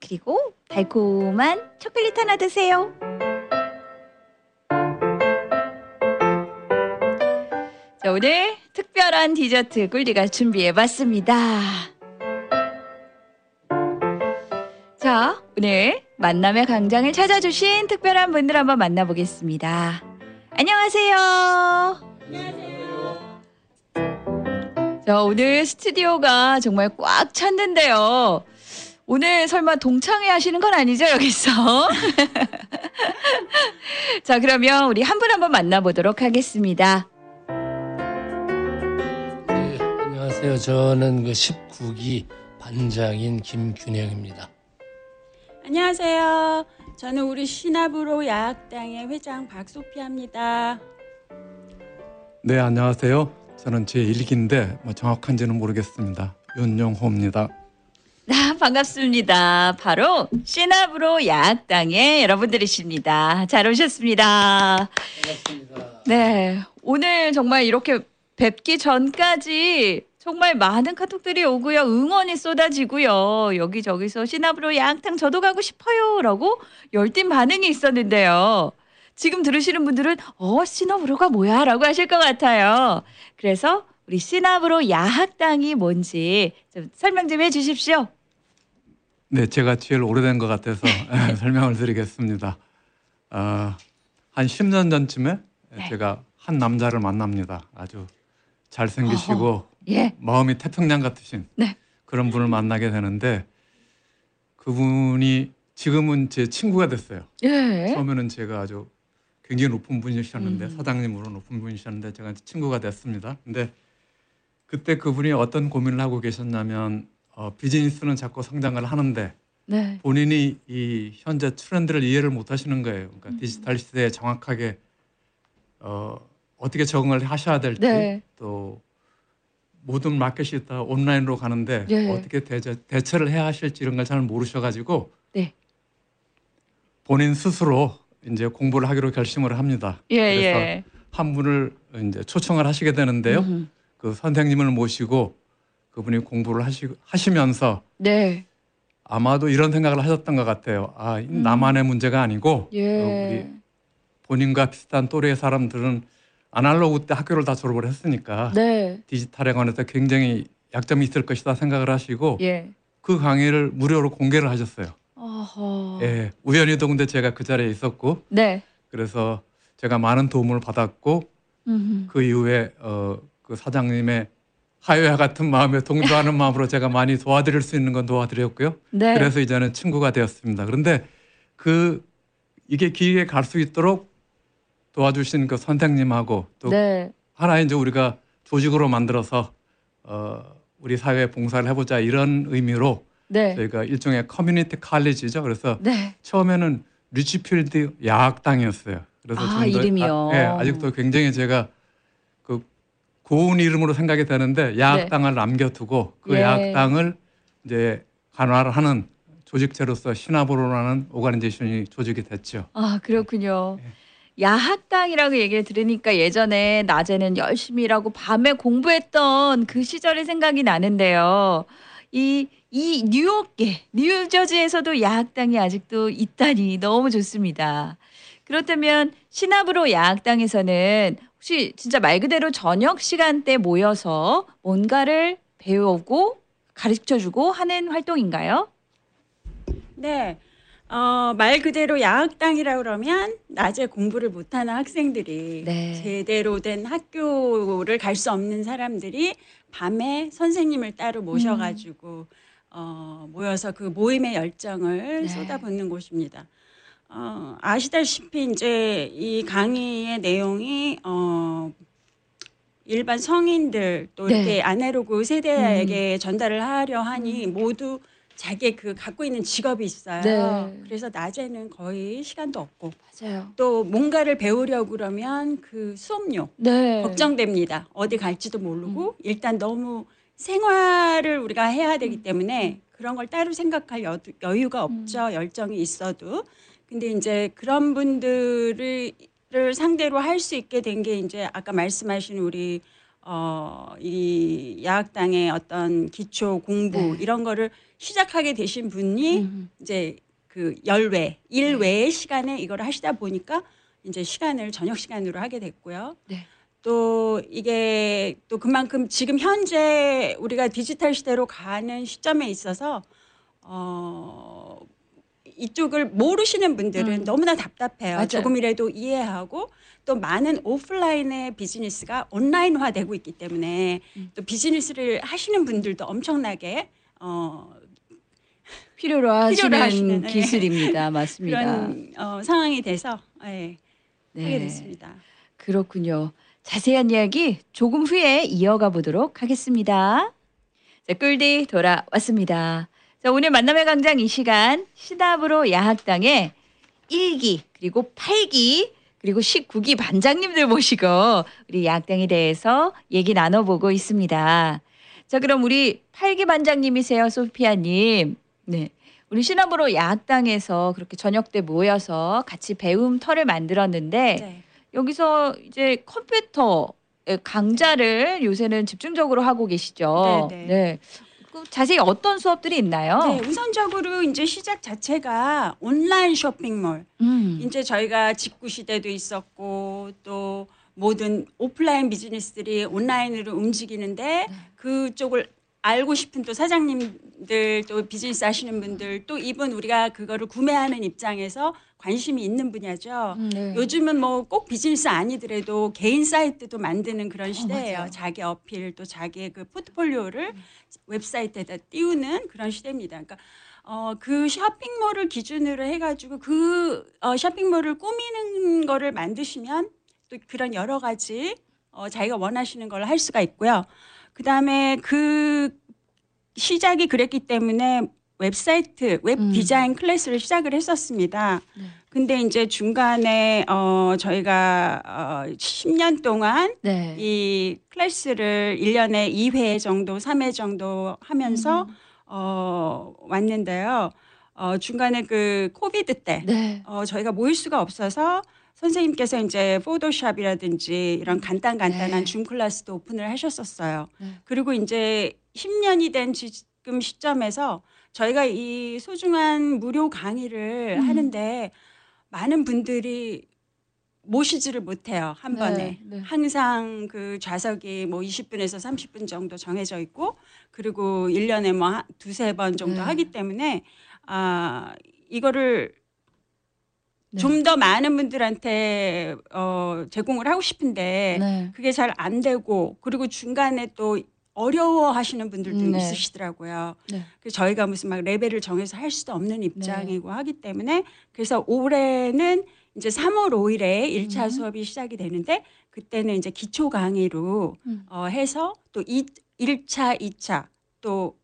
그리고 달콤한 초콜릿 하나 드세요. 자, 오늘 특별한 디저트 꿀디가 준비해봤습니다. 자, 오늘 만남의 광장을 찾아주신 특별한 분들 한번 만나보겠습니다. 안녕하세요. 안녕하세요. 자, 오늘 스튜디오가 정말 꽉 찼는데요. 오늘 설마 동창회 하시는 건 아니죠, 여기서? 자, 그러면 우리 한 분 한 분 만나보도록 하겠습니다. 네, 안녕하세요. 저는 그 19기 반장인 김균영입니다. 안녕하세요. 저는 우리 신압으로 야학당의 회장 박소피아입니다. 네, 안녕하세요. 저는 제 1기인데 뭐 정확한지는 모르겠습니다. 윤용호입니다. 아, 반갑습니다. 바로 시나브로 야학당의 여러분들이십니다. 잘 오셨습니다. 반갑습니다. 네, 오늘 정말 이렇게 뵙기 전까지 정말 많은 카톡들이 오고요. 응원이 쏟아지고요. 여기저기서 시나브로 야학당 저도 가고 싶어요 라고 열띤 반응이 있었는데요. 지금 들으시는 분들은 어 시나브로가 뭐야 라고 하실 것 같아요. 그래서 우리 시나브로 야학당이 뭔지 좀 설명 좀 해주십시오. 네, 제가 제일 오래된 것 같아서 설명을 드리겠습니다. 어, 한 10년 전쯤에 네. 제가 한 남자를 만납니다. 아주 잘생기시고 예, 마음이 태평양 같으신 네. 그런 분을 만나게 되는데 그분이 지금은 제 친구가 됐어요. 예, 처음에는 제가 아주 굉장히 높은 분이셨는데 음. 사장님으로 높은 분이셨는데 제가 친구가 됐습니다. 근데 그때 그분이 어떤 고민을 하고 계셨냐면 어, 비즈니스는 자꾸 성장을 하는데 네, 본인이 이 현재 트렌드를 이해를 못 하시는 거예요. 그러니까 음. 디지털 시대에 정확하게 어, 어떻게 적응을 하셔야 될지 네. 또 모든 마켓이 다 온라인으로 가는데 예. 어떻게 대처, 대처를 해야 하실지 이런 걸 잘 모르셔가지고 네. 본인 스스로 이제 공부를 하기로 결심을 합니다. 예, 그래서 예. 한 분을 이제 초청을 하시게 되는데요. 음, 그 선생님을 모시고 그분이 공부를 하시, 하시면서 네, 아마도 이런 생각을 하셨던 것 같아요. 아, 이 나만의 문제가 아니고 음. 예, 어, 우리 본인과 비슷한 또래의 사람들은 아날로그 때 학교를 다 졸업을 했으니까 네, 디지털에 관해서 굉장히 약점이 있을 것이다 생각을 하시고 예. 그 강의를 무료로 공개를 하셨어요. 어허. 예, 우연히도 근데 제가 그 자리에 있었고 네. 그래서 제가 많은 도움을 받았고 음. 그 이후에 어, 그 사장님의 하여와 같은 마음에 동조하는 마음으로 제가 많이 도와드릴 수 있는 건 도와드렸고요. 네. 그래서 이제는 친구가 되었습니다. 그런데 그 이게 길게 갈수 있도록 도와주신 그 선생님하고 또 네. 하나 이제 우리가 조직으로 만들어서 어, 우리 사회에 봉사를 해보자 이런 의미로 네. 저희가 일종의 커뮤니티 칼리지죠. 그래서 네. 처음에는 리치필드 야학당이었어요. 그래서 아, 이름이요? 아, 예, 아직도 굉장히 제가 그 고운 이름으로 생각이 되는데 야학당을 남겨두고 그 네. 예. 야학당을 이제 간화를 하는 조직체로서 시나브로라는 오가니제이션이 조직이 됐죠. 아, 그렇군요. 네. 야학당이라고 얘기를 들으니까 예전에 낮에는 열심히 일하고 밤에 공부했던 그 시절이 생각이 나는데요. 이, 이 뉴욕계, 뉴저지에서도 야학당이 아직도 있다니 너무 좋습니다. 그렇다면 시나브로 야학당에서는 혹시 진짜 말 그대로 저녁 시간대 모여서 뭔가를 배우고 가르쳐 주고 하는 활동인가요? 네. 어, 말 그대로 야학당이라 그러면 낮에 공부를 못하는 학생들이 네. 제대로 된 학교를 갈 수 없는 사람들이 밤에 선생님을 따로 모셔가지고 어, 모여서 그 모임의 열정을 네. 쏟아붓는 곳입니다. 어, 아시다시피 이제 이 강의의 내용이 어, 일반 성인들 또 네. 이렇게 아날로그 세대에게 전달을 하려 하니 음. 모두 자기 그 갖고 있는 직업이 있어요. 네. 그래서 낮에는 거의 시간도 없고 맞아요. 또 뭔가를 배우려고 그러면 그 수업료 네. 걱정됩니다. 어디 갈지도 모르고 일단 너무 생활을 우리가 해야 되기 때문에 그런 걸 따로 생각할 여, 여유가 없죠. 열정이 있어도. 근데 이제 그런 분들을 를 상대로 할 수 있게 된 게 이제 아까 말씀하신 우리 어, 이 야학당의 어떤 기초 공부 네. 이런 거를 시작하게 되신 분이 음. 이제 그 열외 일 네. 외의 시간에 이걸 하시다 보니까 이제 시간을 저녁 시간으로 하게 됐고요. 네. 또 이게 또 그만큼 지금 현재 우리가 디지털 시대로 가는 시점에 있어서 어 이쪽을 모르시는 분들은 음. 너무나 답답해요. 맞아요. 조금이라도 이해하고 또 많은 오프라인의 비즈니스가 온라인화되고 있기 때문에 음. 또 비즈니스를 하시는 분들도 엄청나게 어 필요로 하시는, 하시는, 네. 기술입니다. 맞습니다. 그런 어, 상황이 돼서 예, 하게 네. 됐습니다. 그렇군요. 자세한 이야기 조금 후에 이어가 보도록 하겠습니다. 자, 꿀디 돌아왔습니다. 자, 오늘 만남의 광장 이 시간 시답으로 야학당의 1기 그리고 8기 그리고 19기 반장님들 모시고 우리 야학당에 대해서 얘기 나눠보고 있습니다. 자, 그럼 우리 8기 반장님이세요, 소피아님. 네. 우리 시나브로 야학당에서 그렇게 저녁 때 모여서 같이 배움 터를 만들었는데 네. 여기서 이제 컴퓨터 강좌를 요새는 집중적으로 하고 계시죠. 네, 네. 네. 그 자세히 어떤 수업들이 있나요? 네, 우선적으로 이제 시작 자체가 온라인 쇼핑몰. 음. 이제 저희가 직구 시대도 있었고 또 모든 오프라인 비즈니스들이 온라인으로 움직이는데 네. 그쪽을 알고 싶은 또 사장님들 또 비즈니스 하시는 분들 또 이분 우리가 그거를 구매하는 입장에서 관심이 있는 분야죠. 음, 네. 요즘은 뭐 꼭 비즈니스 아니더라도 개인 사이트도 만드는 그런 시대예요. 어. 자기 어필 또 자기의 그 포트폴리오를 웹사이트에다 띄우는 그런 시대입니다. 그러니까 어, 그 쇼핑몰을 기준으로 해가지고 그 어, 쇼핑몰을 꾸미는 거를 만드시면 또 그런 여러 가지 어, 자기가 원하시는 걸 할 수가 있고요. 그 다음에 그 시작이 그랬기 때문에 웹사이트, 웹 음. 디자인 class를 시작을 했었습니다. 네. 근데 이제 중간에 어 저희가 어 10년 동안 네. 이 class를 1년에 2회 정도, 3회 정도 하면서 음. 어 왔는데요. 어 중간에 그 코비드 때 네. 어, 저희가 모일 수가 없어서 선생님께서 이제 포토샵이라든지 이런 간단 간단한 네. 줌 클래스도 오픈을 하셨었어요. 네. 그리고 이제 10년이 된 지금 시점에서 저희가 이 소중한 무료 강의를 음. 하는데 많은 분들이 모시지를 못해요 한 네, 번에 네. 항상 그 좌석이 뭐 20분에서 30분 정도 정해져 있고 그리고 1년에 뭐한 두세 번 정도 네. 하기 때문에 아 이거를 네. 좀더 많은 분들한테 어 제공을 하고 싶은데 네. 그게 잘 안 되고 그리고 중간에 또 어려워하시는 분들도 음, 네. 있으시더라고요. 네. 그래서 저희가 무슨 막 레벨을 정해서 할 수도 없는 입장이고 하기 때문에 그래서 올해는 이제 3월 5일에 1차 음. 수업이 시작이 되는데 그때는 이제 기초 강의로 음. 어, 해서 또 이, 1차, 2차 또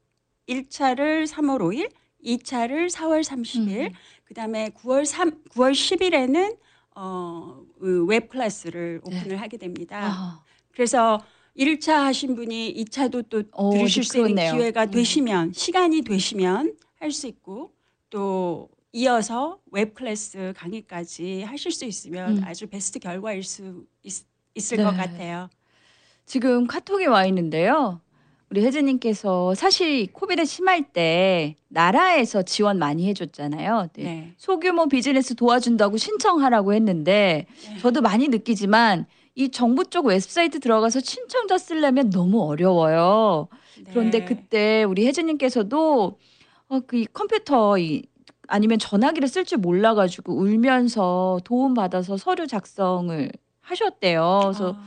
1차를 3월 5일, 2차를 4월 30일, 음. 그다음에 9월 3 9월 10일에는 어, 그 웹 class를 네. 오픈을 하게 됩니다. 아, 그래서 1차 하신 분이 2차도 또 어, 들으실 수 있는 그렇네요. 기회가 음. 되시면 시간이 되시면 할 수 있고 또 이어서 웹 클래스 강의까지 하실 수 있으면 음. 아주 베스트 결과일 수 있, 을 네. 것 같아요. 지금 카톡이 와 있는데요. 우리 혜진님께서 사실 COVID 심할 때 나라에서 지원 많이 해줬잖아요. 네. 네. 소규모 비즈니스 도와준다고 신청하라고 했는데 네. 저도 많이 느끼지만 이 정부 쪽 웹사이트 들어가서 신청서 쓰려면 너무 어려워요. 그런데 네. 그때 우리 혜진님께서도 어, 그이 컴퓨터 이 아니면 전화기를 쓸 줄 몰라가지고 울면서 도움 받아서 서류 작성을 하셨대요. 그래서 아,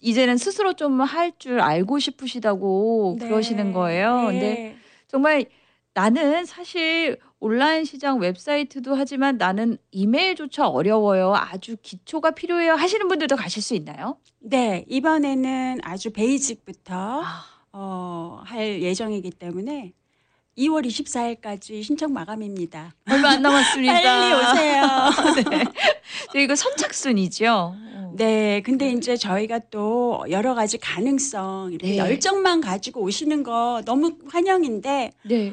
이제는 스스로 좀 할 줄 알고 싶으시다고 네. 그러시는 거예요. 근데 네. 정말 나는 사실 온라인 시장 웹사이트도 하지만 나는 이메일조차 어려워요. 아주 기초가 필요해요. 하시는 분들도 가실 수 있나요? 네, 이번에는 아주 베이직부터 아, 어, 할 예정이기 때문에 2월 24일까지 신청 마감입니다. 얼마 안 남았습니다. 빨리 오세요. 네. 저 이거 선착순이죠. 어. 네, 근데 이제 저희가 또 여러 가지 가능성, 이렇게 네. 열정만 가지고 오시는 거 너무 환영인데 네.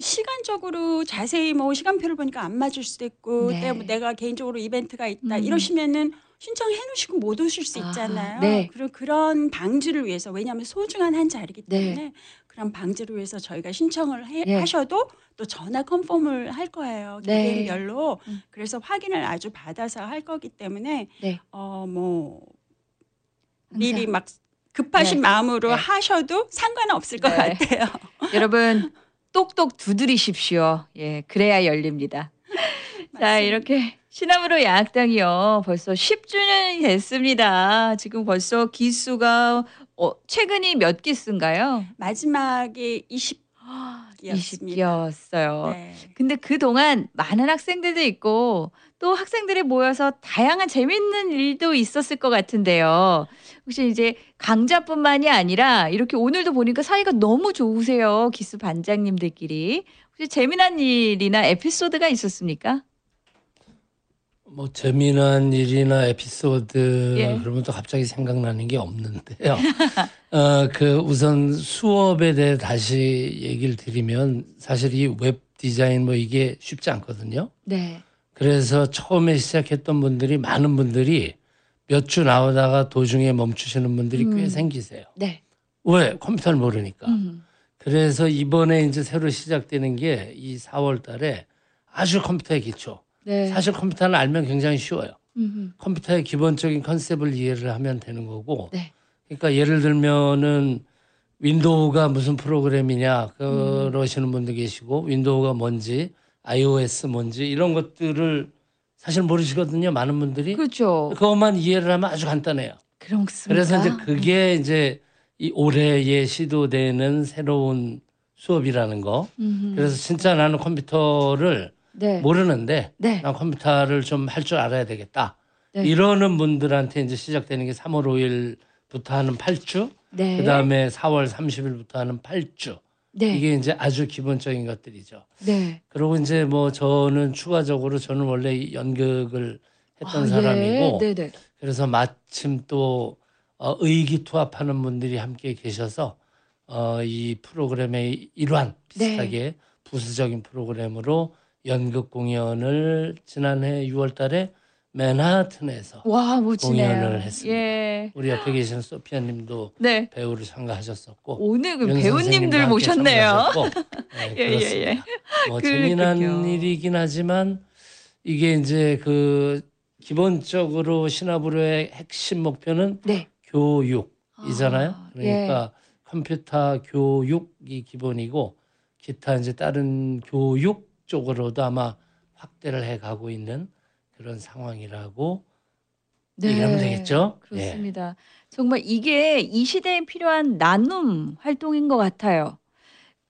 시간적으로 자세히 뭐 시간표를 보니까 안 맞을 수도 있고 네. 때뭐 내가 개인적으로 이벤트가 있다 음. 이러시면은 신청해 놓으시고 못 오실 수 아, 있잖아요. 네. 그리고 그런 방지를 위해서 왜냐하면 소중한 한 자리이기 네. 때문에 그런 방지를 위해서 저희가 신청을 해, 네. 하셔도 또 전화 컨펌을 할 거예요. 네. 개개인별로 음. 그래서 확인을 아주 받아서 할 거기 때문에 네. 어뭐 항상. 미리 막 급하신 네. 마음으로 네. 하셔도 상관없을 것 네. 같아요. 여러분 똑똑 두드리십시오. 예, 그래야 열립니다. 자. 이렇게 시나브로 야학당이요. 벌써 10주년이 됐습니다. 지금 벌써 기수가 어, 최근이 몇 기수인가요? 마지막에 20 20기였어요. 네. 근데 그동안 많은 학생들도 있고 또 학생들이 모여서 다양한 재밌는 일도 있었을 것 같은데요. 혹시 이제 강좌뿐만이 아니라 이렇게 오늘도 보니까 사이가 너무 좋으세요. 기수 반장님들끼리. 혹시 재미난 일이나 에피소드가 있었습니까? 뭐 재미난 일이나 에피소드 예. 그러면 또 갑자기 생각나는 게 없는데요. 어, 그 우선 수업에 대해 다시 얘기를 드리면 사실 이 웹 디자인 뭐 이게 쉽지 않거든요. 네. 그래서 처음에 시작했던 분들이 많은 분들이 몇 주 나오다가 도중에 멈추시는 분들이 꽤 음. 생기세요. 네. 왜? 컴퓨터를 모르니까. 음. 그래서 이번에 이제 새로 시작되는 게 이 4월 달에 아주 컴퓨터의 기초. 네. 사실 컴퓨터는 알면 굉장히 쉬워요. 음. 컴퓨터의 기본적인 컨셉을 이해를 하면 되는 거고. 네. 그러니까 예를 들면은 윈도우가 무슨 프로그램이냐 그러시는 분도 계시고 윈도우가 뭔지 iOS 뭔지 이런 것들을 사실 모르시거든요. 많은 분들이. 그렇죠. 그것만 이해를 하면 아주 간단해요. 그렇습니까? 그래서 이제 그게 이제 이 올해에 시도되는 새로운 수업이라는 거. 음. 그래서 진짜 나는 컴퓨터를 네. 모르는데 네. 난 컴퓨터를 좀 할 줄 알아야 되겠다. 네. 이러는 분들한테 이제 시작되는 게 3월 5일부터 하는 8주, 네. 그다음에 4월 30일부터 하는 8주. 네. 이게 이제 아주 기본적인 것들이죠. 네. 그리고 이제 뭐 저는 추가적으로 저는 원래 이 연극을 했던 아, 사람이고 예. 네네. 그래서 마침 또 어, 의기투합하는 분들이 함께 계셔서 어, 이 프로그램의 일환 비슷하게 부수적인 프로그램으로 연극 공연을 지난해 6월 달에 맨하튼에서 와 멋지네요. 공연을 했습니다. 예. 우리 옆에 계시는 소피아 님도 네. 배우를 참가하셨었고 오늘 그윤 배우님들 모셨네요. 네, 예, 예. 예. 뭐 그렇군요. 재미난 일이긴 하지만 이게 이제 그 기본적으로 신화부로의 핵심 목표는 네. 교육이잖아요. 아, 그러니까 컴퓨터 교육이 기본이고 기타 이제 다른 교육 쪽으로도 아마 확대를 해 가고 있는 그런 상황이라고 얘기하면 되겠죠. 예. 네. 그렇습니다. 정말 이게 이 시대에 필요한 나눔 활동인 것 같아요.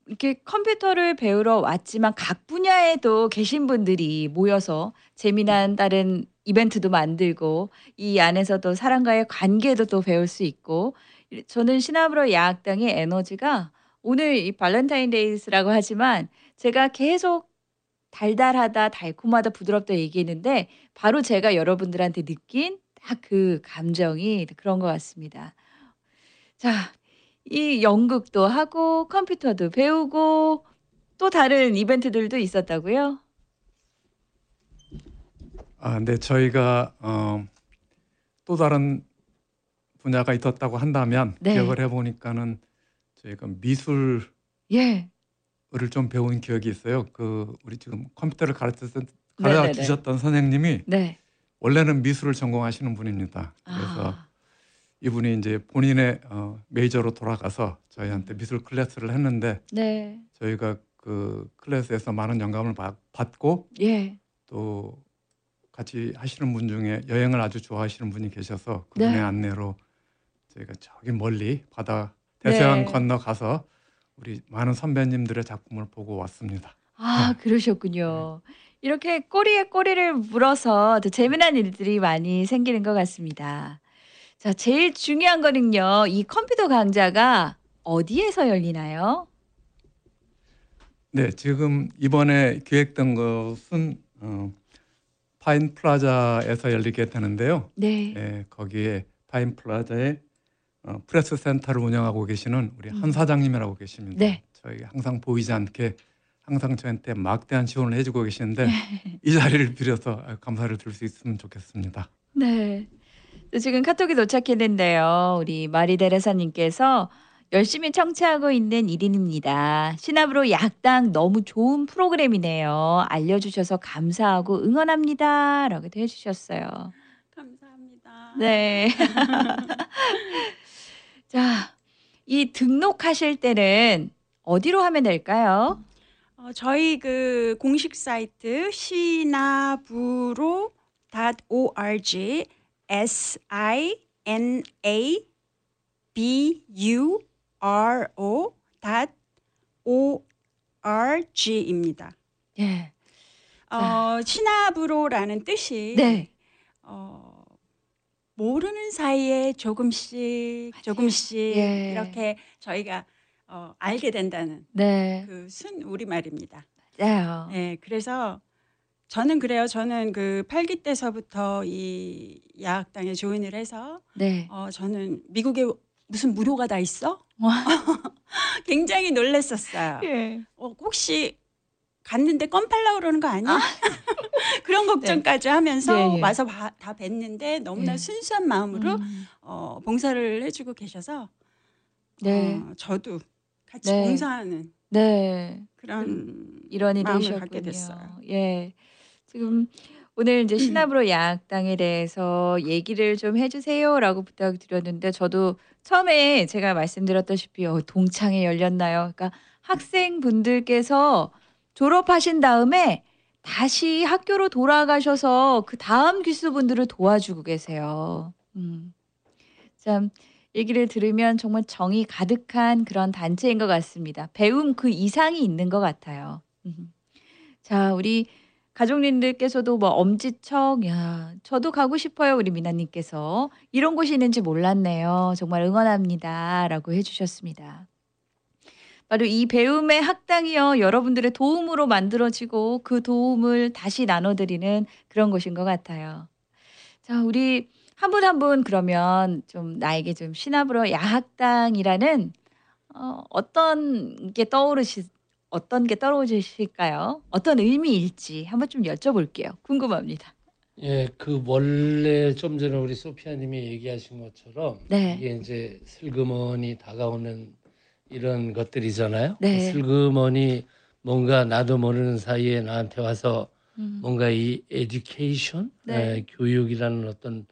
이렇게 컴퓨터를 배우러 왔지만 각 분야에도 계신 분들이 모여서 재미난 다른 이벤트도 만들고 이 안에서도 사람과의 관계도 또 배울 수 있고 저는 시나브로 야학당의 에너지가 오늘 이 발렌타인데이스라고 하지만 제가 계속 달달하다, 달콤하다, 부드럽다 얘기했는데 바로 제가 여러분들한테 느낀 딱 그 감정이 그런 것 같습니다. 자, 이 연극도 하고 컴퓨터도 배우고 또 다른 이벤트들도 있었다고요? 아, 네, 저희가 어, 또 다른 분야가 있었다고 한다면 네. 기억을 해보니까는 저희가 미술을 예. 좀 배운 기억이 있어요. 그 우리 지금 컴퓨터를. 가르쳐 주셨던 선생님이 네. 원래는 미술을 전공하시는 분입니다. 그래서 아, 이분이 이제 본인의 어, major로 돌아가서 저희한테 미술 클래스를 했는데 네. 저희가 그 클래스에서 많은 영감을 받- 받고 예. 또 같이 하시는 분 중에 여행을 아주 좋아하시는 분이 계셔서 그분의 네. 안내로 저희가 저기 멀리 바다 대서양 네. 건너 가서 우리 많은 선배님들의 작품을 보고 왔습니다. 아, 그러셨군요. 이렇게 꼬리에 꼬리를 물어서 더 재미난 일들이 많이 생기는 것 같습니다. 자, 제일 중요한 거는요. 이 컴퓨터 강좌가 어디에서 열리나요? 네, 지금 이번에 기획된 것은 어, 파인 플라자에서 열리게 되는데요. 네. 예, 거기에 파인 플라자에 어, 프레스 센터를 운영하고 계시는 우리 한 음. 사장님이라고 계십니다. 네. 저희 항상 보이지 않게 항상 저한테 막대한 지원을 해주고 계시는데 이 자리를 빌어서 감사를 드릴 수 있으면 좋겠습니다. 네. 또 지금 카톡이 도착했는데요. 우리 마리 데레사님께서 열심히 청취하고 있는 1인입니다. 시나브로 약당 너무 좋은 프로그램이네요. 알려주셔서 감사하고 응원합니다. 라고도 해주셨어요. 감사합니다. 네. 자, 이 등록하실 때는 어디로 하면 될까요? 어, 저희 그 공식 사이트 시나브로 .org s i n a b u r o o r g입니다. 예. 어, 시나브로라는 뜻이 네. 어, 모르는 사이에 조금씩 조금씩 예. 이렇게 저희가 어, 알게 된다는 네. 그 순 우리말입니다. 맞아요. 네, 그래서 저는 그래요. 저는 그 8기 때서부터 이 야학당에 조인을 해서 네. 어, 저는 미국에 무슨 무료가 다 있어? 와. 굉장히 놀랐었어요. 예. 어, 혹시 갔는데 껌 팔라 그러는 거 아니야? 그런 걱정까지 하면서 네, 예. 와서 봐- 다 뵀는데 너무나 예. 순수한 마음으로 음. 어, 봉사를 해주고 계셔서 네. 어, 저도 같이 네. 봉사하는 네. 그런 이런 일이 마음을 되셨군요. 갖게 됐어요. 예. 지금 오늘 이제 시나브로 야학당에 대해서 얘기를 좀 해주세요라고 부탁드렸는데 저도 처음에 제가 말씀드렸다시피 어, 동창회 열렸나요? 그러니까 학생분들께서 졸업하신 다음에 다시 학교로 돌아가셔서 그 다음 기수분들을 도와주고 계세요. 음. 참 얘기를 들으면 정말 정이 가득한 그런 단체인 것 같습니다. 배움 그 이상이 있는 것 같아요. 음. 자, 우리 가족님들께서도 뭐 엄지척, 야, 저도 가고 싶어요. 우리 미나님께서 이런 곳이 있는지 몰랐네요. 정말 응원합니다.라고 해주셨습니다. 바로 이 배움의 학당이요 여러분들의 도움으로 만들어지고 그 도움을 다시 나눠드리는 그런 곳인 것 같아요. 자, 우리 한 분 한 분 그러면 좀 나에게 좀 시나브로 야학당이라는 어, 어떤 게 떠오르시 어떤 게 떠오르실까요? 어떤 의미일지 한번 좀 여쭤볼게요. 궁금합니다. 예, 그 원래 좀 전에 우리 소피아님이 얘기하신 것처럼 네. 이게 이제 슬그머니 다가오는 이런 것들이잖아요. 네. 슬그머니 뭔가 나도 모르는 사이에 나한테 와서 음. 뭔가 이 education, 네. 예, 교육이라는 어떤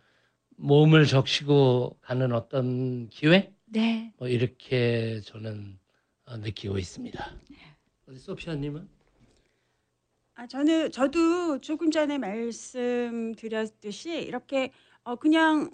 몸을 적시고 가는 어떤 기회, 네. 뭐 이렇게 저는 어, 느끼고 있습니다. 우리 소피아님은? 아, 저는 저도 조금 전에 말씀드렸듯이 이렇게 어, 그냥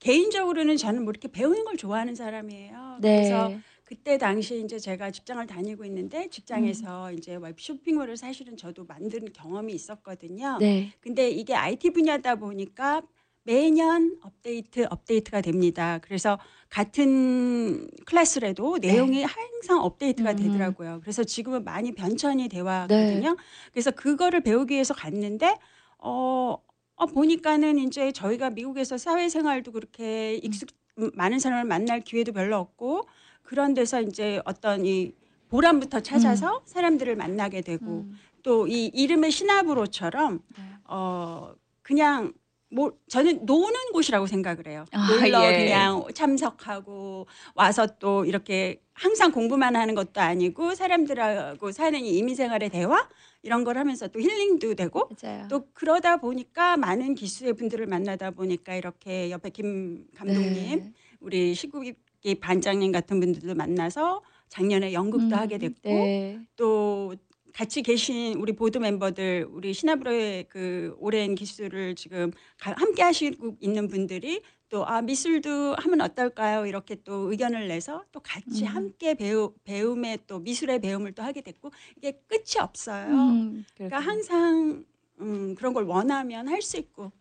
개인적으로는 저는 뭐 이렇게 배우는 걸 좋아하는 사람이에요. 네. 그래서 그때 당시 이제 제가 직장을 다니고 있는데 직장에서 음. 이제 웹 쇼핑몰을 사실은 저도 만든 경험이 있었거든요. 네. 근데 이게 IT 분야다 보니까 매년 업데이트 업데이트가 됩니다. 그래서 같은 클래스라도 내용이 항상 업데이트가 네. 음. 되더라고요. 그래서 지금은 많이 변천이 돼 왔거든요. 그래서 그거를 배우기 위해서 갔는데 어, 어 보니까는 이제 저희가 미국에서 사회생활도 그렇게 익숙 음, 많은 사람을 만날 기회도 별로 없고 그런 데서 이제 어떤 이 보람부터 찾아서 사람들을 만나게 되고 음. 또이 이름의 시나브로처럼 네. 어 그냥 뭐 저는 노는 곳이라고 생각을 해요. 아, 놀러 예. 그냥 참석하고 와서 또 이렇게 항상 공부만 하는 것도 아니고 사람들하고 사는 이 이민생활의 대화 이런 걸 하면서 또 힐링도 되고 맞아요. 또 그러다 보니까 많은 기수의 분들을 만나다 보니까 이렇게 옆에 김 감독님 네. 우리 시국 이 반장님 같은 분들도 만나서 작년에 연극도 음, 하게 됐고 네. 또 같이 계신 우리 보드 멤버들 우리 시나브로의 그 오랜 기술을 지금 가- 함께 하시고 있는 분들이 또 아 미술도 하면 어떨까요 이렇게 또 의견을 내서 또 같이 음. 함께 배우 배움의 또 미술의 배움을 또 하게 됐고 이게 끝이 없어요. 음, 그러니까 그렇군요. 항상 음, 그런 걸 원하면 할 수 있고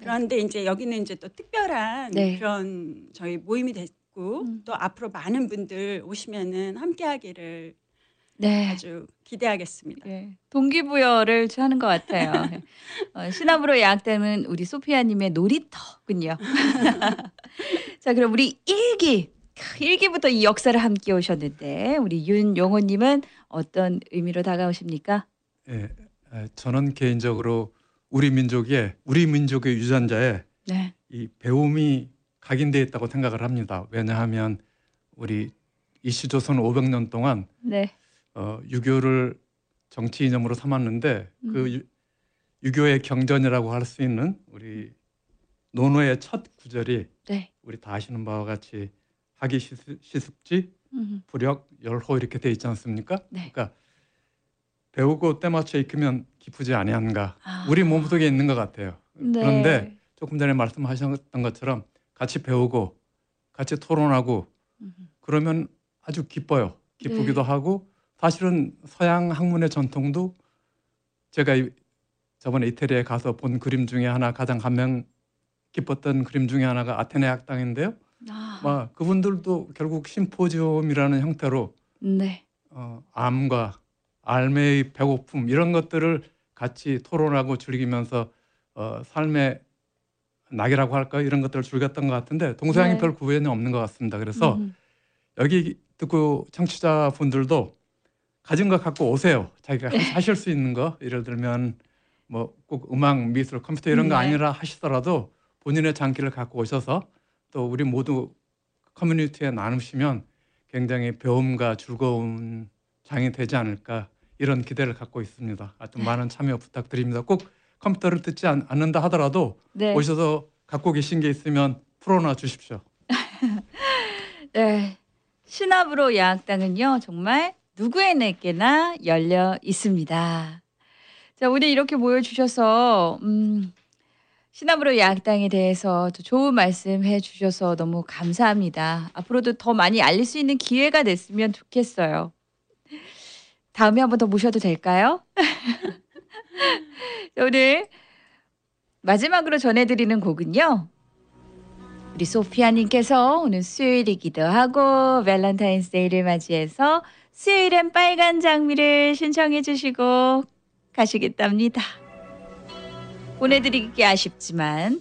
그런데 이제 여기는 이제 또 특별한 네. 그런 저희 모임이 됐 고 음. 또 앞으로 많은 분들 오시면은 함께하기를 네. 아주 기대하겠습니다. 예, 동기부여를 하는 것 같아요. 어, 시나브로 야학당은 우리 소피아님의 놀이터군요. 자, 그럼 우리 일기 일기부터 이 역사를 함께 오셨는데 우리 윤용호님은 어떤 의미로 다가오십니까? 예, 에, 저는 개인적으로 우리 민족의 우리 민족의 유전자에 네. 이 배움이 각인되어 있다고 생각을 합니다. 왜냐하면 우리 이시조선 500년 동안 네. 어, 유교를 정치 이념으로 삼았는데 음. 그 유, 유교의 경전이라고 할 수 있는 우리 논어의 첫 구절이 네. 우리 다 아시는 바와 같이 하기 시습, 시습지 음. 부력 열호 이렇게 돼 있지 않습니까? 네. 그러니까 배우고 때 맞춰 익히면 기쁘지 아니한가. 아. 우리 몸속에 있는 것 같아요. 네. 그런데 조금 전에 말씀하셨던 것처럼 같이 배우고 같이 토론하고 음. 그러면 아주 기뻐요. 기쁘기도 네. 하고 사실은 서양 학문의 전통도 제가 이- 저번에 이태리에 가서 본 그림 중에 하나 가장 감명 깊었던 그림 중에 하나가 아테네 학당인데요. 아. 막 그분들도 결국 심포지엄이라는 형태로 네. 어, 암과 알매의 배고픔 이런 것들을 같이 토론하고 즐기면서 어, 삶의 낙이라고 할까 이런 것들을 즐겼던 것 같은데 동서양이 네. 별 구애는 없는 것 같습니다. 그래서 음. 여기 듣고 청취자 분들도 가진 거 갖고 오세요. 자기가 네. 하- 하실 수 있는 거 예를 들면 뭐 꼭 음악, 미술, 컴퓨터 이런 거 네. 아니라 하시더라도 본인의 장기를 갖고 오셔서 또 우리 모두 커뮤니티에 나누시면 굉장히 배움과 즐거운 장이 되지 않을까 이런 기대를 갖고 있습니다. 하여튼 많은 참여 부탁드립니다. 꼭 컴퓨터를 듣지 않, 않는다 하더라도 네. 오셔서 갖고 계신 게 있으면 풀어놔 주십시오. 네. 신압으로 야학당은요, 정말 누구에게나 열려 있습니다. 자, 오늘 이렇게 모여주셔서, 음, 신압으로 야학당에 대해서 또 좋은 말씀 해주셔서 너무 감사합니다. 앞으로도 더 많이 알릴 수 있는 기회가 됐으면 좋겠어요. 다음에 한번 더 모셔도 될까요? 자, 오늘 마지막으로 전해드리는 곡은요. 우리 소피아님께서 오늘 수요일이기도 하고 밸런타인스데이를 맞이해서 수요일엔 빨간 장미를 신청해 주시고 가시겠답니다. 보내드리기 아쉽지만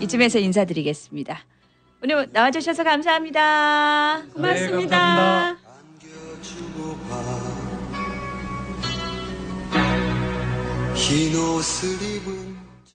이쯤에서 인사드리겠습니다. 오늘 나와주셔서 감사합니다. 고맙습니다. 감사합니다. 안겨주고 봐흰 옷을 입은